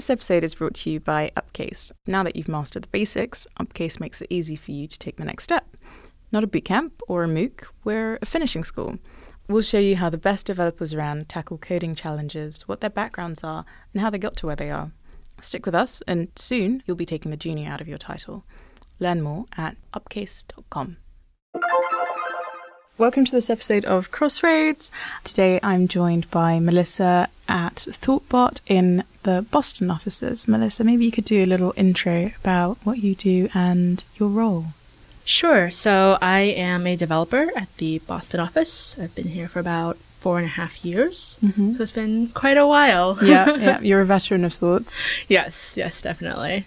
This episode is brought to you by Upcase. Now that you've mastered the basics, Upcase makes it easy for you to take the next step. Not a bootcamp or a MOOC, we're a finishing school. We'll show you how the best developers around tackle coding challenges, what their backgrounds are, and how they got to where they are. Stick with us, and soon you'll be taking the junior out of your title. Learn more at upcase.com. Welcome to this episode of Crossroads. Today I'm joined by Melissa at ThoughtBot in the Boston offices. Melissa, maybe you could do a little intro about what you do and your role. Sure. So I am a developer at the Boston office. I've been here for about four and a half years. Mm-hmm. So it's been quite a while. yeah, yeah, you're a veteran of sorts. yes, yes, definitely.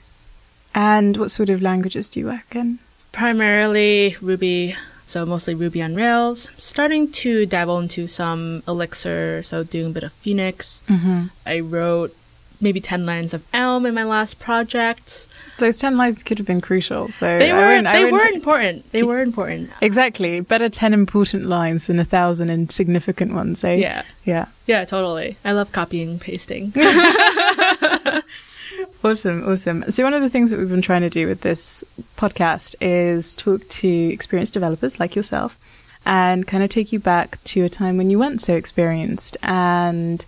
And what sort of languages do you work in? Primarily Ruby, so mostly Ruby on Rails. Starting to dabble into some Elixir, so doing a bit of Phoenix. Mm-hmm. I wrote maybe 10 lines of Elm in my last project. Those 10 lines could have been crucial. So They were, they were important. They were important. Exactly. Better 10 important lines than a thousand insignificant ones, eh? Yeah. Yeah. Yeah, totally. I love copying and pasting. Awesome, awesome. So, one of the things that we've been trying to do with this podcast is talk to experienced developers like yourself and kind of take you back to a time when you weren't so experienced and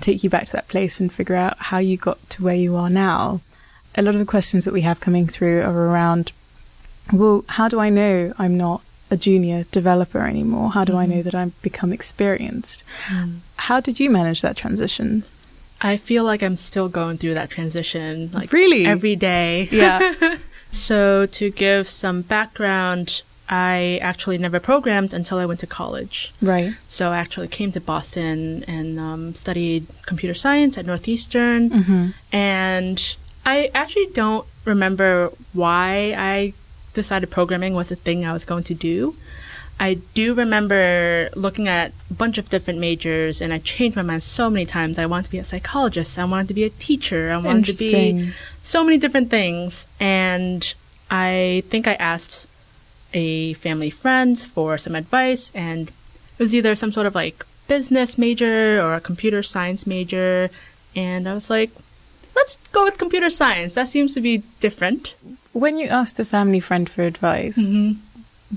take you back to that place and figure out how you got to where you are now. A lot of the questions that we have coming through are around well, how do I know I'm not a junior developer anymore? How do I mm-hmm. know that I've become experienced? Mm. How did you manage that transition? I feel like I'm still going through that transition, like Really? every day. Yeah. So to give some background, I actually never programmed until I went to college. right. So I actually came to Boston and um, studied computer science at Northeastern, Mm-hmm. and I actually don't remember why I decided programming was the thing I was going to do. I do remember looking at a bunch of different majors, and I changed my mind so many times. I wanted to be a psychologist. I wanted to be a teacher. I wanted to be so many different things. And I think I asked a family friend for some advice, and it was either some sort of like business major or a computer science major. And I was like, let's go with computer science. That seems to be different. When you asked the family friend for advice, Mm-hmm.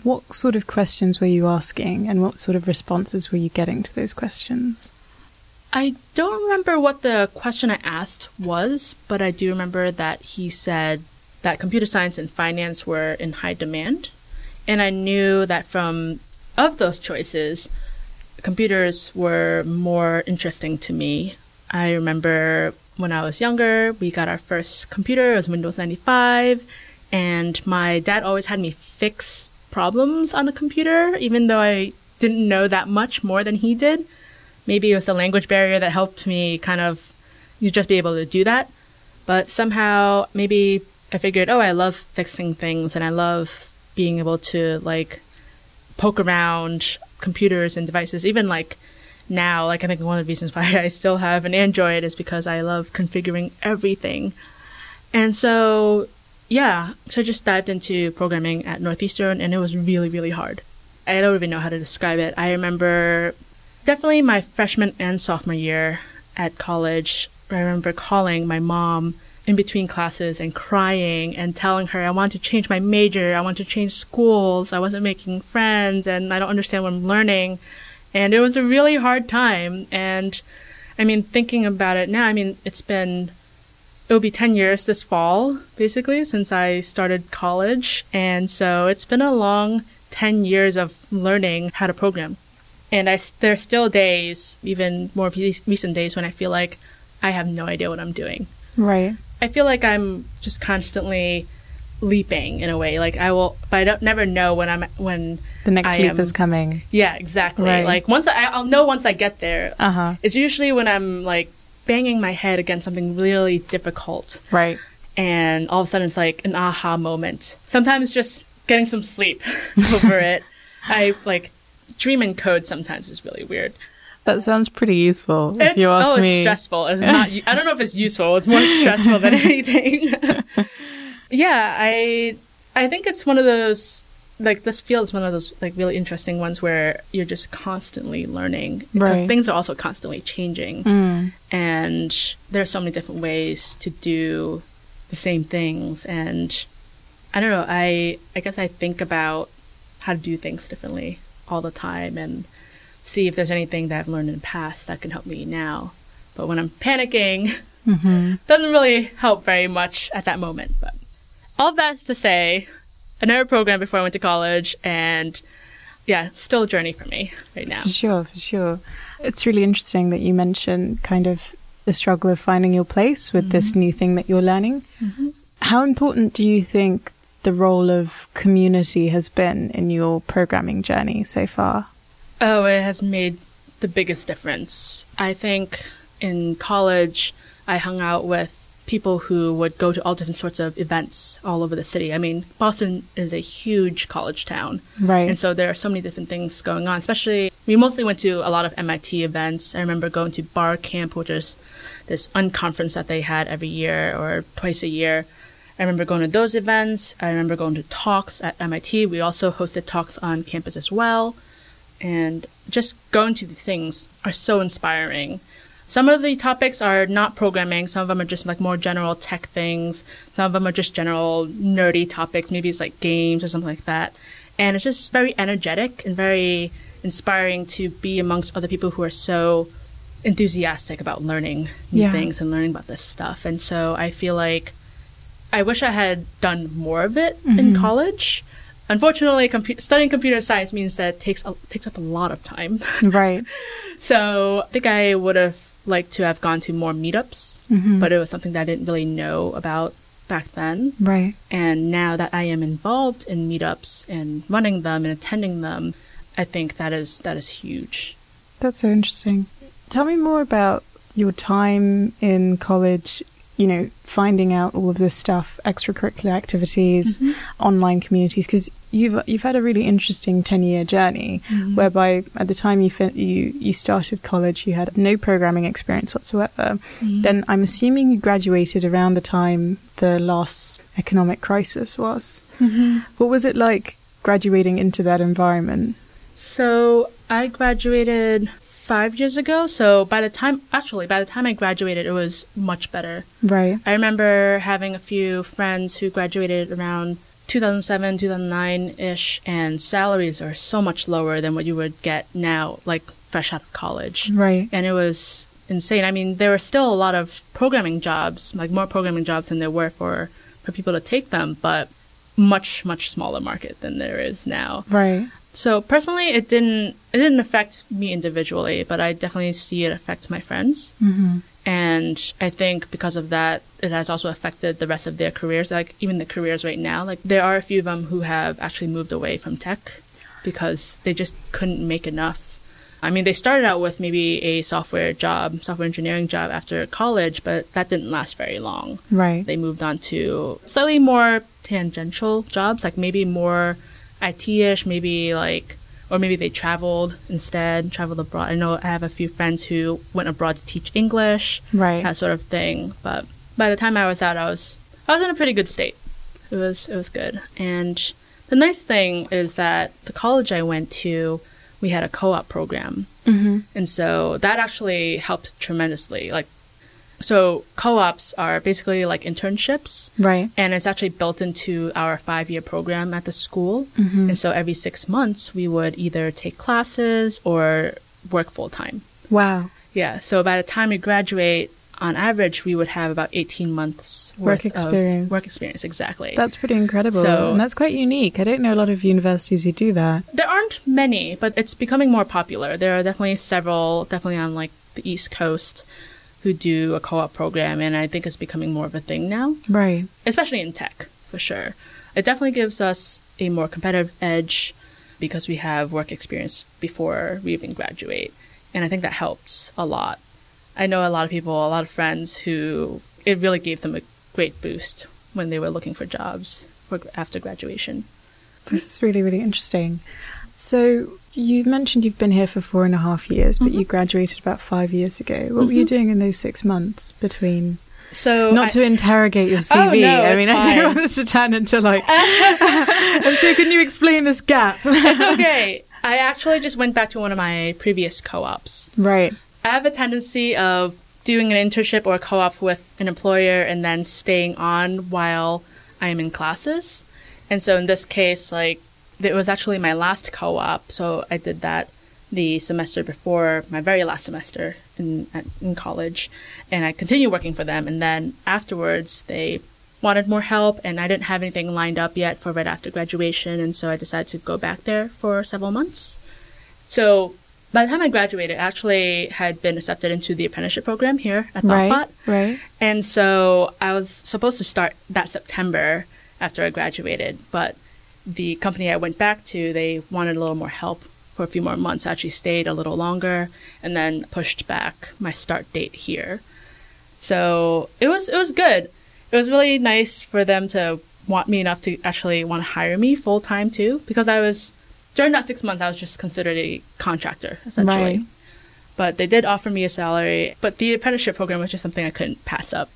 what sort of questions were you asking and what sort of responses were you getting to those questions? I don't remember what the question I asked was, but I do remember that he said that computer science and finance were in high demand. And I knew that from of those choices, computers were more interesting to me. I remember when I was younger, we got our first computer, it was Windows 95, and my dad always had me fix problems on the computer, even though I didn't know that much more than he did maybe it was the language barrier that helped me kind of you just be able to do that but somehow maybe i figured oh i love fixing things and i love being able to like poke around computers and devices even like now like i think one of the reasons why i still have an android is because i love configuring everything. And so yeah so i just dived into programming at northeastern and it was really really hard. I don't even know how to describe it. I remember definitely my freshman and sophomore year at college, I remember calling my mom in between classes and crying and telling her I want to change my major, I want to change schools, I wasn't making friends, and I don't understand what I'm learning. And it was a really hard time. And I mean, thinking about it now, I mean, it's been, it'll be 10 years this fall, basically, since I started college. And so it's been a long 10 years of learning how to program. And I, there are still days, even more recent days, when I feel like I have no idea what I'm doing. Right. I feel like I'm just constantly leaping in a way. Like I will, but I don't never know when I'm when. The next I leap am- is coming. Yeah, exactly. Right. Like once I, I'll know once I get there. Uh huh. It's usually when I'm like banging my head against something really difficult, Right. and all of a sudden it's like an aha moment. Sometimes just getting some sleep over it. I like dream in code. Sometimes is really weird. That sounds pretty useful. If you ask oh, me. it's stressful. It's not. I don't know if it's useful. It's more stressful than anything. yeah, I I think it's one of those like this field is one of those like really interesting ones where you're just constantly learning because Right. things are also constantly changing Mm. and there are so many different ways to do the same things and i don't know i i guess i think about how to do things differently all the time and see if there's anything that i've learned in the past that can help me now but when i'm panicking hmm doesn't really help very much at that moment but all of that's to say another program before i went to college and yeah still a journey for me right now For sure, for sure. It's really interesting that you mentioned kind of the struggle of finding your place with this new thing that you're learning. How important do you think the role of community has been in your programming journey so far? Oh, it has made the biggest difference. I think in college, I hung out with people who would go to all different sorts of events all over the city. I mean, Boston is a huge college town. Right. And so there are so many different things going on, especially we mostly went to a lot of MIT events. I remember going to Bar Camp, which is this unconference that they had every year or twice a year. I remember going to those events. I remember going to talks at MIT. We also hosted talks on campus as well. And just going to these things are so inspiring. Some of the topics are not programming. Some of them are just like more general tech things. Some of them are just general nerdy topics. Maybe it's like games or something like that. And it's just very energetic and very inspiring to be amongst other people who are so enthusiastic about learning new Yeah. things and learning about this stuff. And so I feel like I wish I had done more of it in mm-hmm. college. Unfortunately, compu- studying computer science means that it takes a, takes up a lot of time. right. So I think I would have liked to have gone to more meetups, Mhm. but it was something that I didn't really know about back then. Right. And now that I am involved in meetups and running them and attending them, I think that is that is huge. That's so interesting. Tell me more about your time in college, you know, finding out all of this stuff, extracurricular activities, mm-hmm. online communities because you've you've had a really interesting 10-year journey mm-hmm. whereby at the time you fin- you you started college you had no programming experience whatsoever. Mm-hmm. Then I'm assuming you graduated around the time the last economic crisis was. What was it like graduating into that environment? So I graduated five years ago. So by the time, actually, by the time I graduated, it was much better. Right. I remember having a few friends who graduated around 2007, 2009 ish, and salaries are so much lower than what you would get now, like fresh out of college. Right. And it was insane. I mean, there were still a lot of programming jobs, like more programming jobs than there were for, for people to take them, but much, much smaller market than there is now. Right. So personally, it didn't it didn't affect me individually, but I definitely see it affect my friends, Mm-hmm. and I think because of that, it has also affected the rest of their careers. Like even the careers right now, like there are a few of them who have actually moved away from tech because they just couldn't make enough. I mean, they started out with maybe a software job, software engineering job after college, but that didn't last very long Right. they moved on to slightly more tangential jobs, like maybe more IT-ish, maybe like, or maybe they traveled instead, traveled abroad. I know I have a few friends who went abroad to teach English, Right. that sort of thing. But by the time I was out, I was I was in a pretty good state. It was it was good. And the nice thing is that the college I went to, we had a co-op program. Mm-hmm. And so that actually helped tremendously. Like, so co-ops are basically like internships, Right. and it's actually built into our five-year program at the school. Mm-hmm. And so every six months, we would either take classes or work full time. Wow. Yeah. So by the time we graduate, on average, we would have about eighteen months Work experience. work experience. Exactly. That's pretty incredible. So- and that's quite unique. I don't know a lot of universities who do that. There aren't many, but it's becoming more popular. There are definitely several, definitely on like the East Coast, who do a co-op program, and I think it's becoming more of a thing now, Right. especially in tech for sure. It definitely gives us a more competitive edge because we have work experience before we even graduate, and I think that helps a lot. I know a lot of people, a lot of friends who it really gave them a great boost when they were looking for jobs for after graduation. This is really, really interesting. So you mentioned you've been here for four and a half years, but Mm-hmm. you graduated about five years ago. What were you doing in those six months between? So Not I- to interrogate your CV. Oh, no, I mean, I don't want this to turn into like. and so, can you explain this gap? it's okay. I actually just went back to one of my previous co-ops. right. I have a tendency of doing an internship or a co-op with an employer and then staying on while I'm in classes. And so in this case, like it was actually my last co-op, so I did that the semester before my very last semester in in college, and I continued working for them. And then afterwards, they wanted more help, and I didn't have anything lined up yet for right after graduation, and so I decided to go back there for several months. So by the time I graduated, I actually had been accepted into the apprenticeship program here at Thoughtbot. Right. Right. And so I was supposed to start that September after I graduated, but the company I went back to, they wanted a little more help for a few more months. I actually stayed a little longer and then pushed back my start date here. So it was it was good. It was really nice for them to want me enough to actually want to hire me full time too, because I was during that six months I was just considered a contractor essentially. Right. But they did offer me a salary, but the apprenticeship program was just something I couldn't pass up.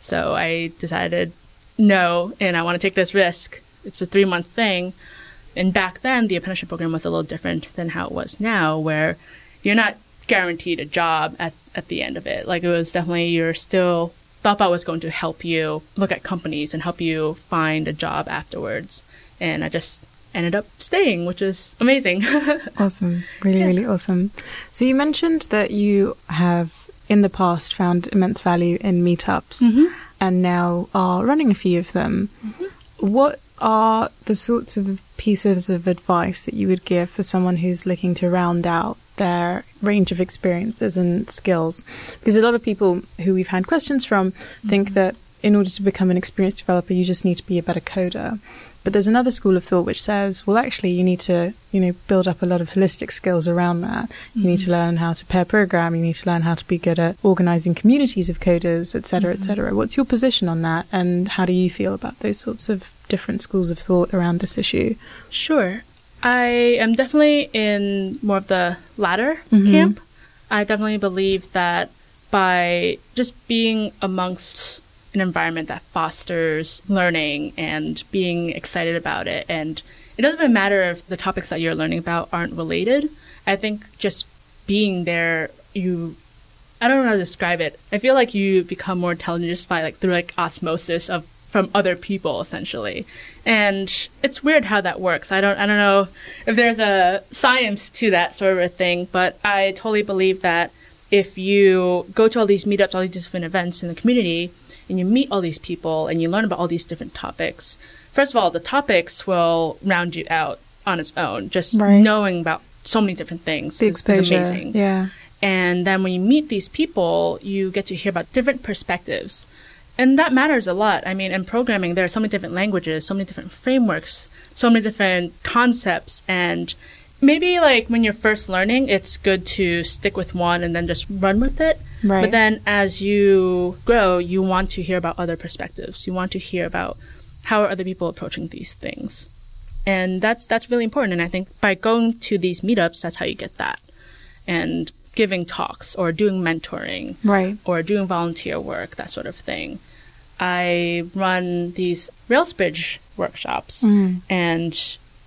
So I decided no, and I want to take this risk. It's a three month thing. And back then, the apprenticeship program was a little different than how it was now, where you're not guaranteed a job at, at the end of it. Like, it was definitely, you're still, ThoughtBot was going to help you look at companies and help you find a job afterwards. And I just ended up staying, which is amazing. Awesome. Really, really awesome. So, you mentioned that you have in the past found immense value in meetups Mhm. and now are running a few of them. What are the sorts of pieces of advice that you would give for someone who's looking to round out their range of experiences and skills? Because a lot of people who we've had questions from think mm-hmm. that in order to become an experienced developer, you just need to be a better coder. But there's another school of thought which says, well, actually, you need to, you know, build up a lot of holistic skills around that. You need to mm-hmm. learn how to pair program. You need to learn how to be good at organizing communities of coders, et cetera, et mm-hmm. cetera. What's your position on that, and how do you feel about those sorts of different schools of thought around this issue? Sure. I am definitely in more of the latter Mhm. camp. I definitely believe that by just being amongst an environment that fosters learning and being excited about it, and it doesn't even matter if the topics that you're learning about aren't related. I think just being there, you I don't know how to describe it. I feel like you become more intelligent just by like through like osmosis of from other people essentially. And it's weird how that works. I don't I don't know if there's a science to that sort of a thing, but I totally believe that if you go to all these meetups, all these different events in the community and you meet all these people and you learn about all these different topics, first of all, the topics will round you out on its own. Just Right. knowing about so many different things The is, is amazing. Yeah. And then when you meet these people, you get to hear about different perspectives. And that matters a lot. I mean, in programming, there are so many different languages, so many different frameworks, so many different concepts. And maybe like when you're first learning, it's good to stick with one and then just run with it. Right. But then as you grow, you want to hear about other perspectives. You want to hear about how are other people approaching these things. And that's that's really important. And I think by going to these meetups, that's how you get that. And giving talks or doing mentoring Right. or doing volunteer work, that sort of thing. I run these Railsbridge workshops, Mm. and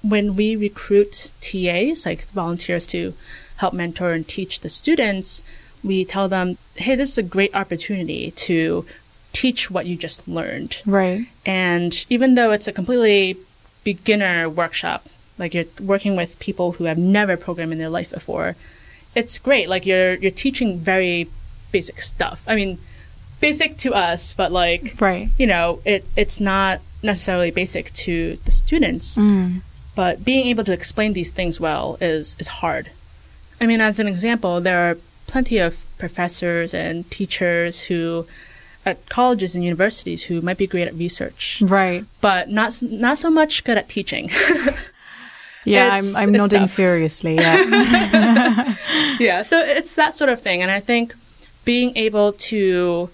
when we recruit TAs, like volunteers to help mentor and teach the students, we tell them, hey, this is a great opportunity to teach what you just learned. Right. And even though it's a completely beginner workshop, like you're working with people who have never programmed in their life before, it's great. Like you're you're teaching very basic stuff. I mean, basic to us, but like Right. you know, it it's not necessarily basic to the students. Mm. But being able to explain these things well is is hard. I mean, as an example, there are plenty of professors and teachers who at colleges and universities who might be great at research, Right. but not not so much good at teaching. Yeah, It's- I'm, I'm it's nodding tough. furiously. Yeah. yeah, so it's that sort of thing, and I think being able to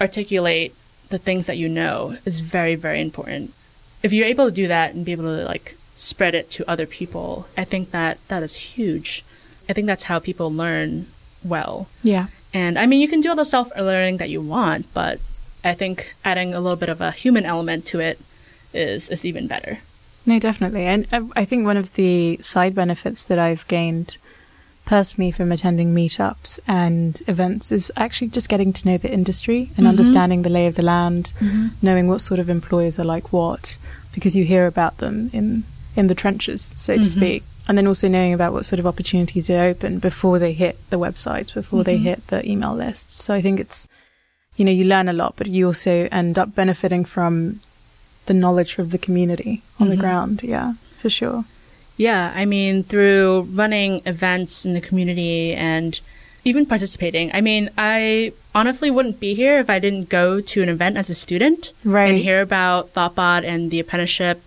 articulate the things that you know is very very important. If you're able to do that and be able to like spread it to other people, I think that that is huge. I think that's how people learn well. yeah. And I mean, you can do all the self learning that you want, but I think adding a little bit of a human element to it is is even better. No, definitely. And uh, I think one of the side benefits that I've gained personally from attending meetups and events is actually just getting to know the industry and Mm-hmm. understanding the lay of the land, knowing what sort of employers are like what, because you hear about them in in the trenches, so to Mm-hmm. speak. And then also knowing about what sort of opportunities are open before they hit the websites, before they Mm-hmm. hit the email lists. So I think it's, you know, you learn a lot, but you also end up benefiting from the knowledge of the community on the Mhm. ground. Yeah, for sure. Yeah, I mean, through running events in the community and even participating. I mean, I honestly wouldn't be here if I didn't go to an event as a student Right. and hear about Thoughtbot and the apprenticeship.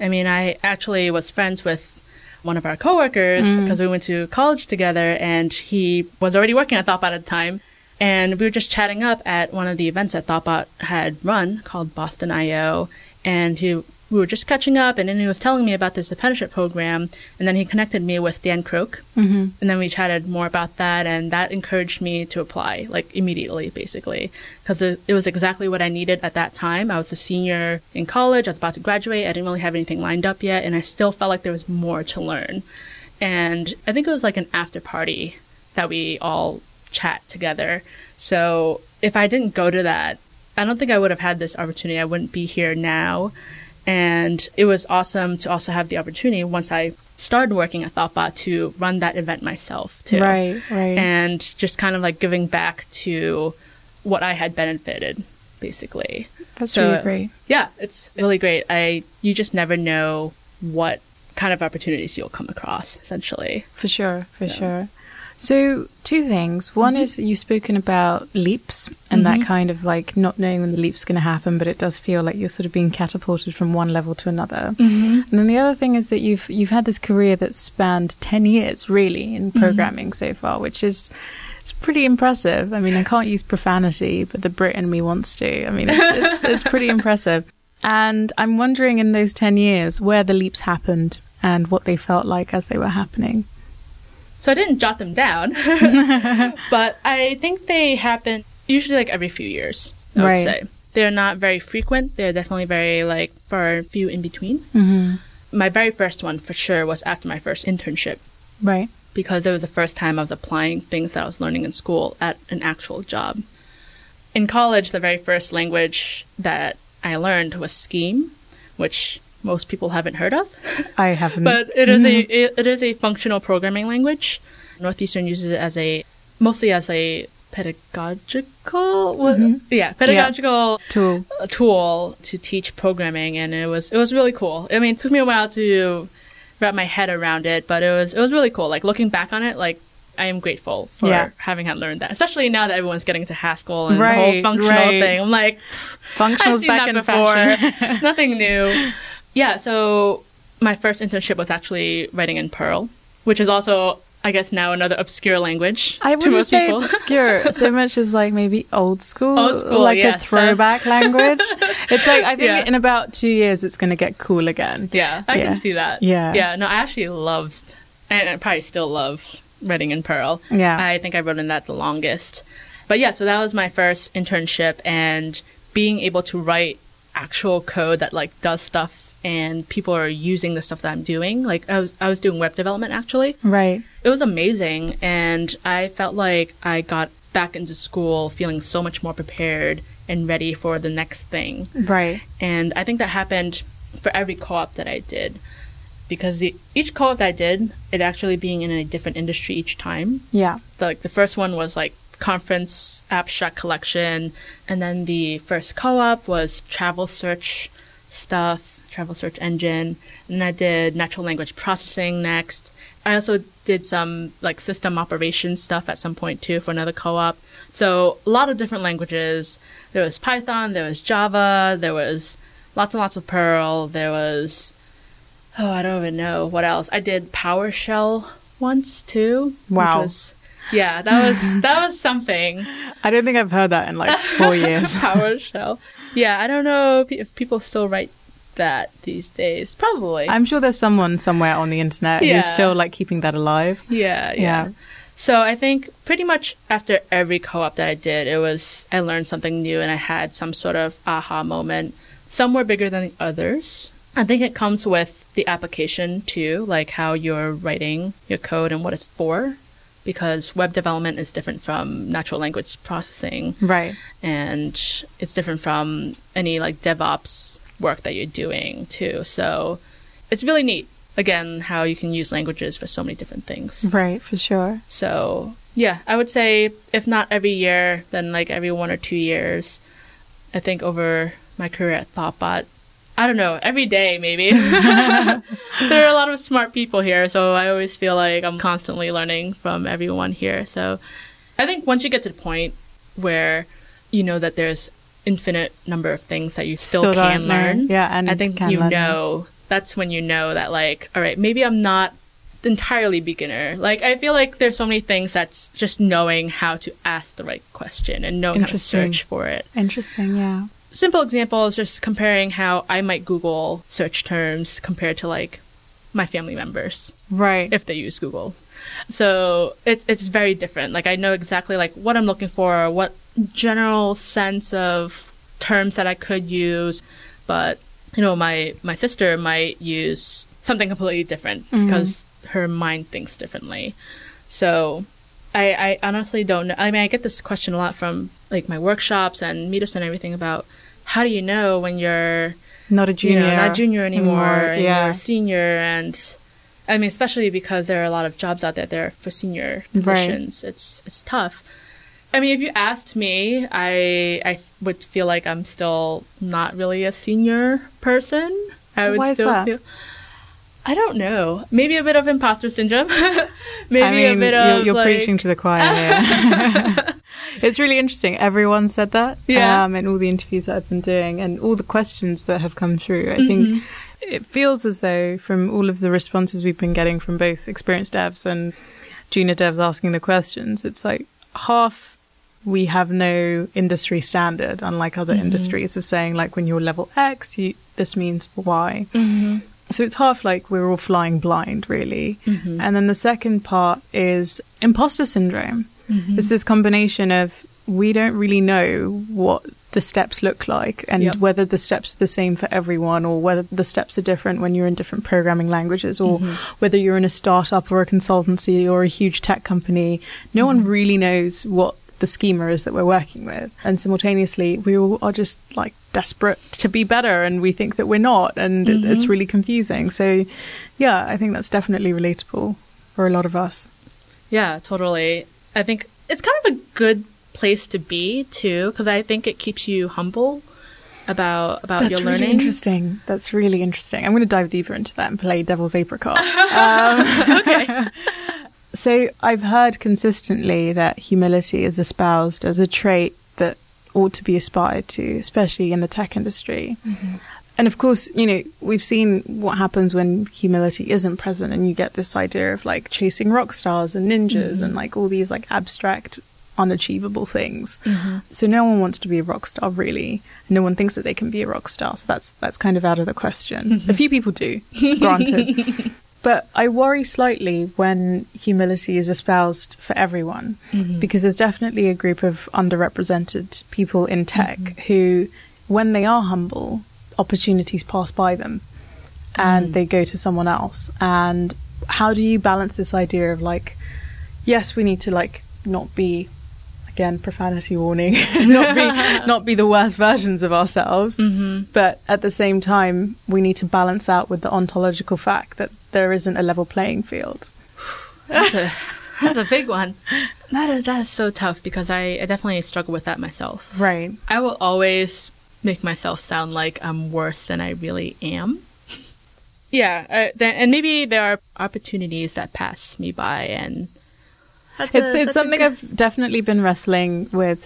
I mean, I actually was friends with one of our coworkers Mm. because we went to college together and he was already working at Thoughtbot at the time. And we were just chatting up at one of the events that Thoughtbot had run called Boston I.O. And he, we were just catching up and then he was telling me about this apprenticeship program. And then he connected me with Dan Croak. Mm-hmm. And then we chatted more about that, and that encouraged me to apply, like immediately, basically, because it, it was exactly what I needed at that time. I was a senior in college, I was about to graduate, I didn't really have anything lined up yet, and I still felt like there was more to learn. And I think it was like an after party that we all chat together. So if I didn't go to that, I don't think I would have had this opportunity. I wouldn't be here now. And it was awesome to also have the opportunity once I started working at Thoughtbot to run that event myself too. Right, right. And just kind of like giving back to what I had benefited, basically. That's so- really great. Yeah, it's really great. I you just never know what kind of opportunities you'll come across, essentially. For sure, for So- sure. So, two things. One mm-hmm. is you've spoken about leaps and that mm-hmm. kind of like not knowing when the leap's going to happen, but it does feel like you're sort of being catapulted from one level to another. Mm-hmm. And then the other thing is that you've you've had this career that's spanned ten years, really, in mm-hmm. programming so far, which is it's pretty impressive. I mean, I can't use profanity, but the Brit in me wants to. I mean, it's it's, it's pretty impressive. And I'm wondering in those ten years where the leaps happened and what they felt like as they were happening. So I didn't jot them down, but I think they happen usually like every few years. I would Right. say they're not very frequent. They're definitely very like far few in between. Mm-hmm. My very first one for sure was after my first internship Right. because it was the first time I was applying things that I was learning in school at an actual job. In college, the very first language that I learned was Scheme, which most people haven't heard of. I haven't. but it is a it, it is a functional programming language. Northeastern uses it as a mostly as a pedagogical Mhm. yeah pedagogical tool. uh, tool to teach programming, and it was it was really cool. I mean, it took me a while to wrap my head around it, but it was it was really cool. Like looking back on it, like. I am grateful for Yeah. having had learned that, especially now that everyone's getting into Haskell and the whole functional right. thing. I'm like, I've Functionals back in before. fashion. Nothing new. Yeah, so my first internship was actually writing in Perl, which is also, I guess, now another obscure language I wouldn't say people. obscure so much as like maybe old school, Old school, like yes. a throwback language. It's like I think Yeah. in about two years it's going to get cool again. yeah, I Yeah. can see that. Yeah. Yeah, no, I actually loved, and I probably still love writing in Perl. Yeah. I think I wrote in that the longest. But yeah, so that was my first internship, and being able to write actual code that like does stuff and people are using the stuff that I'm doing. Like I was I was doing web development actually. Right. it was amazing and i felt like i got back into school feeling so much more prepared and ready for the next thing Right. and i think that happened for every co-op that i did because the, each co-op that i did it actually being in a different industry each time Yeah. the, like the first one was like conference abstract collection and then the first co-op was travel search stuff travel search engine and i did natural language processing next i also did some like system operations stuff at some point too for another co-op so a lot of different languages there was python there was java there was lots and lots of perl there was oh i don't even know what else i did powershell once too Wow. was- yeah that was that was something I don't think I've heard that in like four years. PowerShell. Yeah, I don't know if people still write that these days. Probably. I'm sure there's someone somewhere on the internet Yeah. who's still like keeping that alive. yeah, yeah, Yeah. So I think pretty much after every co-op that I did, it was I learned something new and I had some sort of aha moment. Some were bigger than the others. I think it comes with the application too, like how you're writing your code and what it's for, because web development is different from natural language processing, Right. and it's different from any like DevOps work that you're doing too. So it's really neat. Again, how you can use languages for so many different things. Right, for sure. So yeah, I would say if not every year, then like every one or two years. I think over my career at ThoughtBot, I don't know, every day maybe. there are a lot of smart people here, so I always feel like I'm constantly learning from everyone here. So I think once you get to the point where you know that there's infinite number of things that you still, Still can know. learn. Yeah, and I think you learn. know that's when you know that like, all right, maybe I'm not entirely beginner. Like I feel like there's so many things that's just knowing how to ask the right question and knowing how to search for it. Interesting, yeah. Simple example is just comparing how I might Google search terms compared to like my family members Right. if they use Google. So it's it's very different. Like I know exactly like what I'm looking for, what general sense of terms that I could use, but you know my my sister might use something completely different mm-hmm. because her mind thinks differently. So I, I honestly don't know. I mean, I get this question a lot from like my workshops and meetups and everything about how do you know when you're not a you junior. know, not junior anymore, and yeah. you're a senior, and I mean, especially because there are a lot of jobs out there there for senior Right. positions. It's it's tough. I mean, if you asked me, I I would feel like I'm still not really a senior person. I would Why is still that? feel. I don't know. Maybe a bit of imposter syndrome. Maybe I mean, a bit you're, of you're like, preaching to the choir here. it's really interesting. Everyone said that. Yeah. Um, in all the interviews that I've been doing and all the questions that have come through. I Mm-hmm. think it feels as though from all of the responses we've been getting from both experienced devs and junior devs asking the questions, it's like half we have no industry standard, unlike other Mm-hmm. industries of saying like when you're level X, you, this means Y. Mhm. So it's half like we're all flying blind, really. Mhm. And then the second part is imposter syndrome. Mhm. It's this combination of we don't really know what the steps look like and Yep. whether the steps are the same for everyone or whether the steps are different when you're in different programming languages or Mhm. whether you're in a startup or a consultancy or a huge tech company. No one really knows what the schema is that we're working with. And simultaneously, we all are just like desperate to be better and we think that we're not. And it- it's really confusing. So, yeah, I think that's definitely relatable for a lot of us. Yeah, totally. I think it's kind of a good place to be too, because I think it keeps you humble about about your learning. That's your really learning. interesting. That's really interesting. I'm going to dive deeper into that and play devil's apricot. Um, okay. So I've heard consistently that humility is espoused as a trait that ought to be aspired to, especially in the tech industry. Mm-hmm. And of course, you know, we've seen what happens when humility isn't present and you get this idea of like chasing rock stars and ninjas and mm-hmm. like all these like abstract unachievable things. Mm-hmm. So no one wants to be a rock star really. No one thinks that they can be a rock star. So that's that's kind of out of the question. A few people do, granted. But I worry slightly when humility is espoused for everyone, mm-hmm. because there's definitely a group of underrepresented people in tech mm-hmm. who, when they are humble, opportunities pass by them and mm. they go to someone else. And how do you balance this idea of like, yes, we need to like not be again profanity warning not be not be the worst versions of ourselves hmm but at the same time we need to balance out with the ontological fact that there isn't a level playing field That's a that's a big one. That is that is so tough because I, I definitely struggle with that myself. right I will always make myself sound like I'm worse than I really am. Yeah, uh, then, and maybe there are opportunities that pass me by, and that's a- it's that's it's something good- I've definitely been wrestling with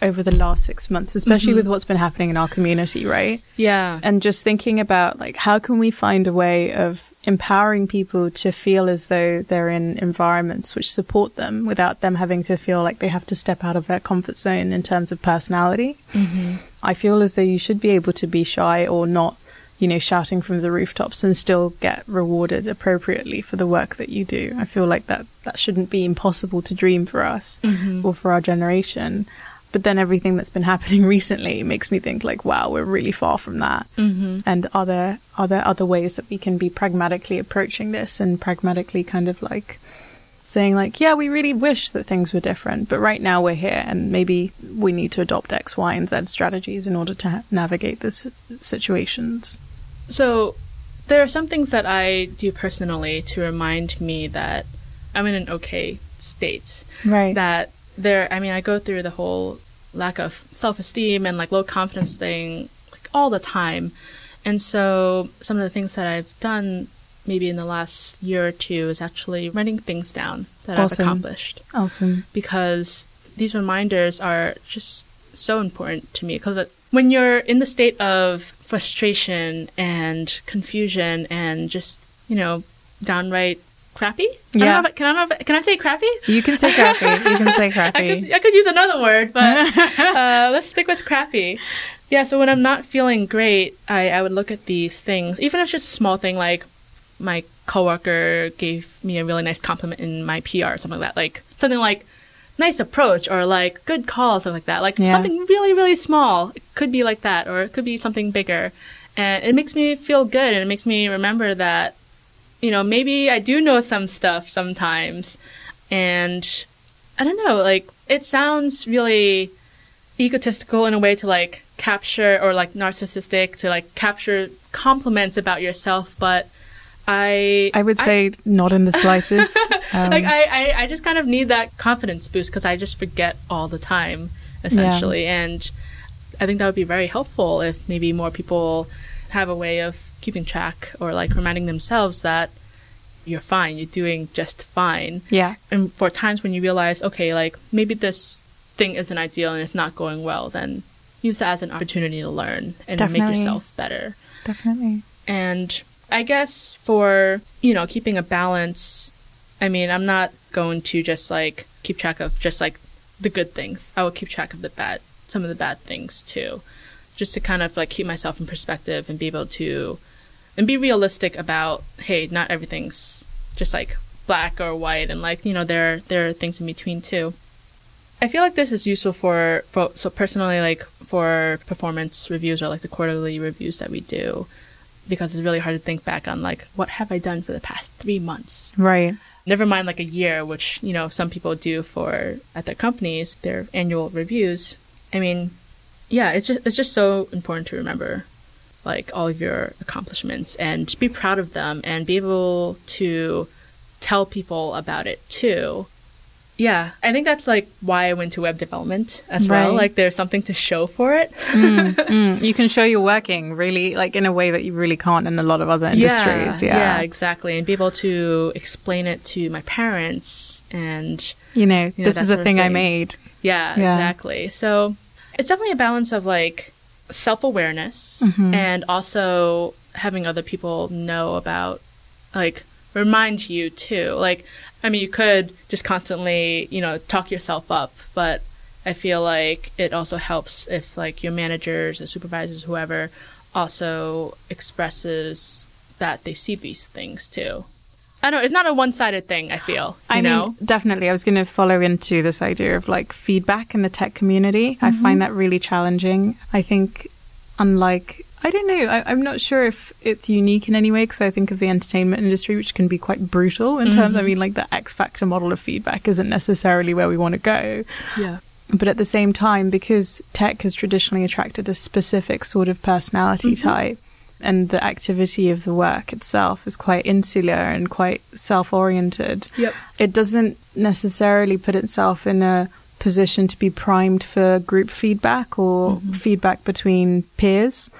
over the last 6 months especially Mhm. with what's been happening in our community right yeah, and just thinking about like how can we find a way of empowering people to feel as though they're in environments which support them without them having to feel like they have to step out of their comfort zone in terms of personality hmm I feel as though you should be able to be shy or not you know, shouting from the rooftops and still get rewarded appropriately for the work that you do. I feel like that that shouldn't be impossible to dream for us or for our generation. But then everything that's been happening recently makes me think like, wow, we're really far from that. Mm-hmm. And are there are there other ways that we can be pragmatically approaching this and pragmatically kind of like saying like, yeah, we really wish that things were different, but right now we're here, and maybe we need to adopt X, Y, and Z strategies in order to ha- navigate this situations. So there are some things that I do personally to remind me that I'm in an okay state. Right. That there, I mean, I go through the whole lack of self esteem and like low confidence thing like all the time. And so some of the things that I've done maybe in the last year or two is actually writing things down that Awesome. I've accomplished Awesome. because these reminders are just so important to me because uh, when you're in the state of frustration and confusion and just you know downright crappy I don't Yeah. can I can I say crappy You can say crappy. You can say I crappy. could, I could use another word but uh, let's stick with crappy yeah so when I'm not feeling great I, I would look at these things even if it's just a small thing like my coworker gave me a really nice compliment in my PR or something like that like something like nice approach or like good call something like that like Yeah. something really really small it could be like that or it could be something bigger and it makes me feel good and it makes me remember that you know maybe i do know some stuff sometimes and i don't know like it sounds really egotistical in a way to like capture or like narcissistic to like capture compliments about yourself but i I would say not in the slightest. Um, like I, I, I just kind of need that confidence boost because I just forget all the time, essentially. And I think that would be very helpful if maybe more people have a way of keeping track or like reminding themselves that you're fine, you're doing just fine. yeah. And for times when you realize, okay, like maybe this thing isn't ideal and it's not going well, then use that as an opportunity to learn and make yourself better. Definitely. And I guess for, you know, keeping a balance, I mean, I'm not going to just like keep track of just like the good things. I will keep track of the bad, some of the bad things too, just to kind of like keep myself in perspective and be able to, and be realistic about, hey, not everything's just like black or white, and like you know there there are things in between too. I feel like this is useful for, for so personally like for performance reviews or like the quarterly reviews that we do because it's really hard to think back on like what have I done for the past three months. Right. Never mind like a year, which you know some people do for at their companies their annual reviews. I mean, yeah, it's just it's just so important to remember like all of your accomplishments and be proud of them and be able to tell people about it too. Yeah, I think that's like why I went to web development as well. Like there's something to show for it. Mm, you can show you're working really like in a way that you really can't in a lot of other industries. Yeah. yeah, exactly, and be able to explain it to my parents and You know, You know, this is a of thing I made. yeah, Yeah. exactly. So it's definitely a balance of like self awareness Mm-hmm. and also having other people know about like remind you too. Like I mean, you could just constantly you know talk yourself up, but I feel like it also helps if like your managers or supervisors, whoever, also expresses that they see these things too. I don't know. It's not a one-sided thing. I feel. You I know. mean, definitely. I was going to follow into this idea of like feedback in the tech community. I Mm-hmm. find that really challenging. I think, unlike, I don't know, I, I'm not sure if it's unique in any way because I think of the entertainment industry, which can be quite brutal in terms, I Mm-hmm. mean, like the X Factor model of feedback isn't necessarily where we want to go. yeah. But at the same time, because tech has traditionally attracted a specific sort of personality Mm-hmm. type, and the activity of the work itself is quite insular and quite self oriented, Yep. it doesn't necessarily put itself in a position to be primed for group feedback or Mm-hmm. feedback between peers.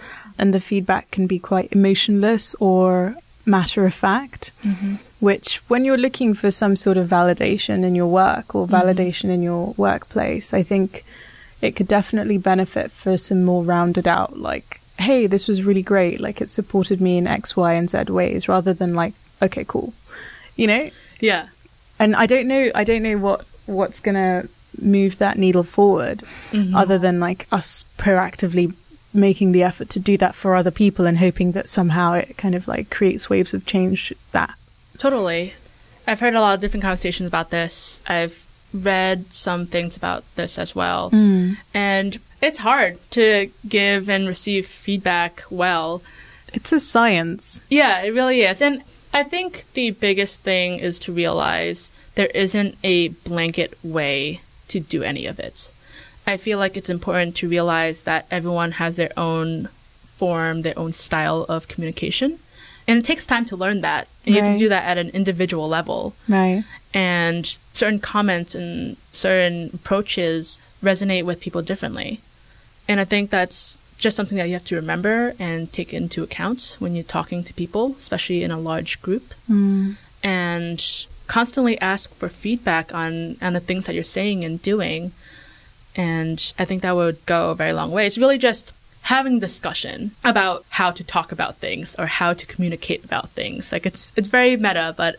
And the feedback can be quite emotionless or matter of fact Mm-hmm. which when you're looking for some sort of validation in your work or validation in your workplace, I think it could definitely benefit for some more rounded out, like, hey, this was really great. Like, it supported me in X, Y, and Z ways rather than like, okay, cool. You know? Yeah. And I don't know, I don't know what, what's going to move that needle forward other than like us proactively making the effort to do that for other people and hoping that somehow it kind of like creates waves of change that. Totally. I've heard a lot of different conversations about this. I've read some things about this as well. Mm. And it's hard to give and receive feedback well. It's a science. Yeah, it really is. And I think the biggest thing is to realize there isn't a blanket way to do any of it. I feel like it's important to realize that everyone has their own form, their own style of communication. And it takes time to learn that. And you have to do that at an individual level. Right. And certain comments and certain approaches resonate with people differently. And I think that's just something that you have to remember and take into account when you're talking to people, especially in a large group. Mm. And constantly ask for feedback on, on the things that you're saying and doing. And I think that would go a very long way. It's really just having discussion about how to talk about things or how to communicate about things. Like it's it's very meta, but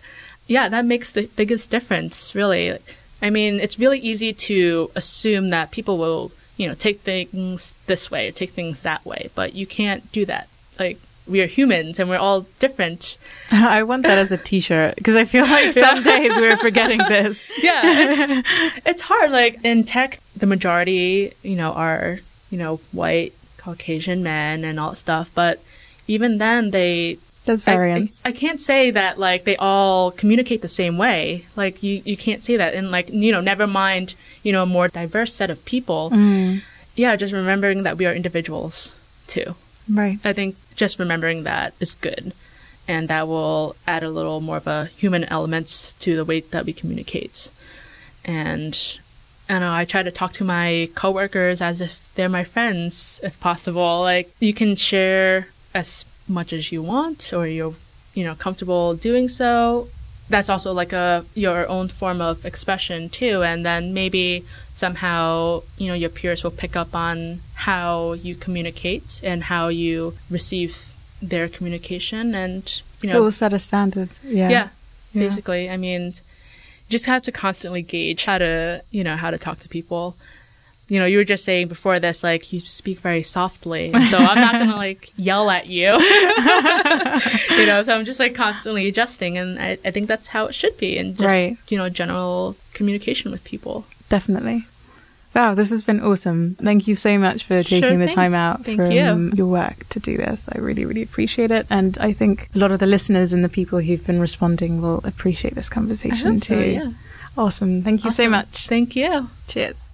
yeah, that makes the biggest difference, really. I mean, it's really easy to assume that people will, you know, take things this way or take things that way, but you can't do that. Like we are humans and we're all different. I want that as a t-shirt because I feel like some days we're forgetting this. yeah, it's, it's hard. Like in tech, the majority, you know, are you know white Caucasian men and all that stuff. But even then, they There's I- variance. I, I can't say that like they all communicate the same way. Like you, you can't say that. And like you know, never mind, you know, a more diverse set of people. Mm. Yeah, just remembering that we are individuals too. Right. I think just remembering that is good. And that will add a little more of a human elements to the way that we communicate. And I know, I try to talk to my coworkers as if they're my friends, if possible. Like you can share as much as you want or you're you know comfortable doing so. That's also like a your own form of expression too. And then maybe somehow, you know, your peers will pick up on how you communicate and how you receive their communication and you know It will set a standard. Yeah. yeah, Yeah. basically. I mean, just have to constantly gauge how to, you know, how to talk to people. You know, you were just saying before this, like, you speak very softly. So I'm not going to, like, yell at you. you know, so I'm just, like, constantly adjusting. And I, I think that's how it should be. And just, Right. you know, general communication with people. Definitely. Wow, this has been awesome. Thank you so much for Sure taking the time out Thank from you. your work to do this. I really, really appreciate it. And I think a lot of the listeners and the people who've been responding will appreciate this conversation too. so, yeah. Awesome. Thank you so much. Thank you. Cheers.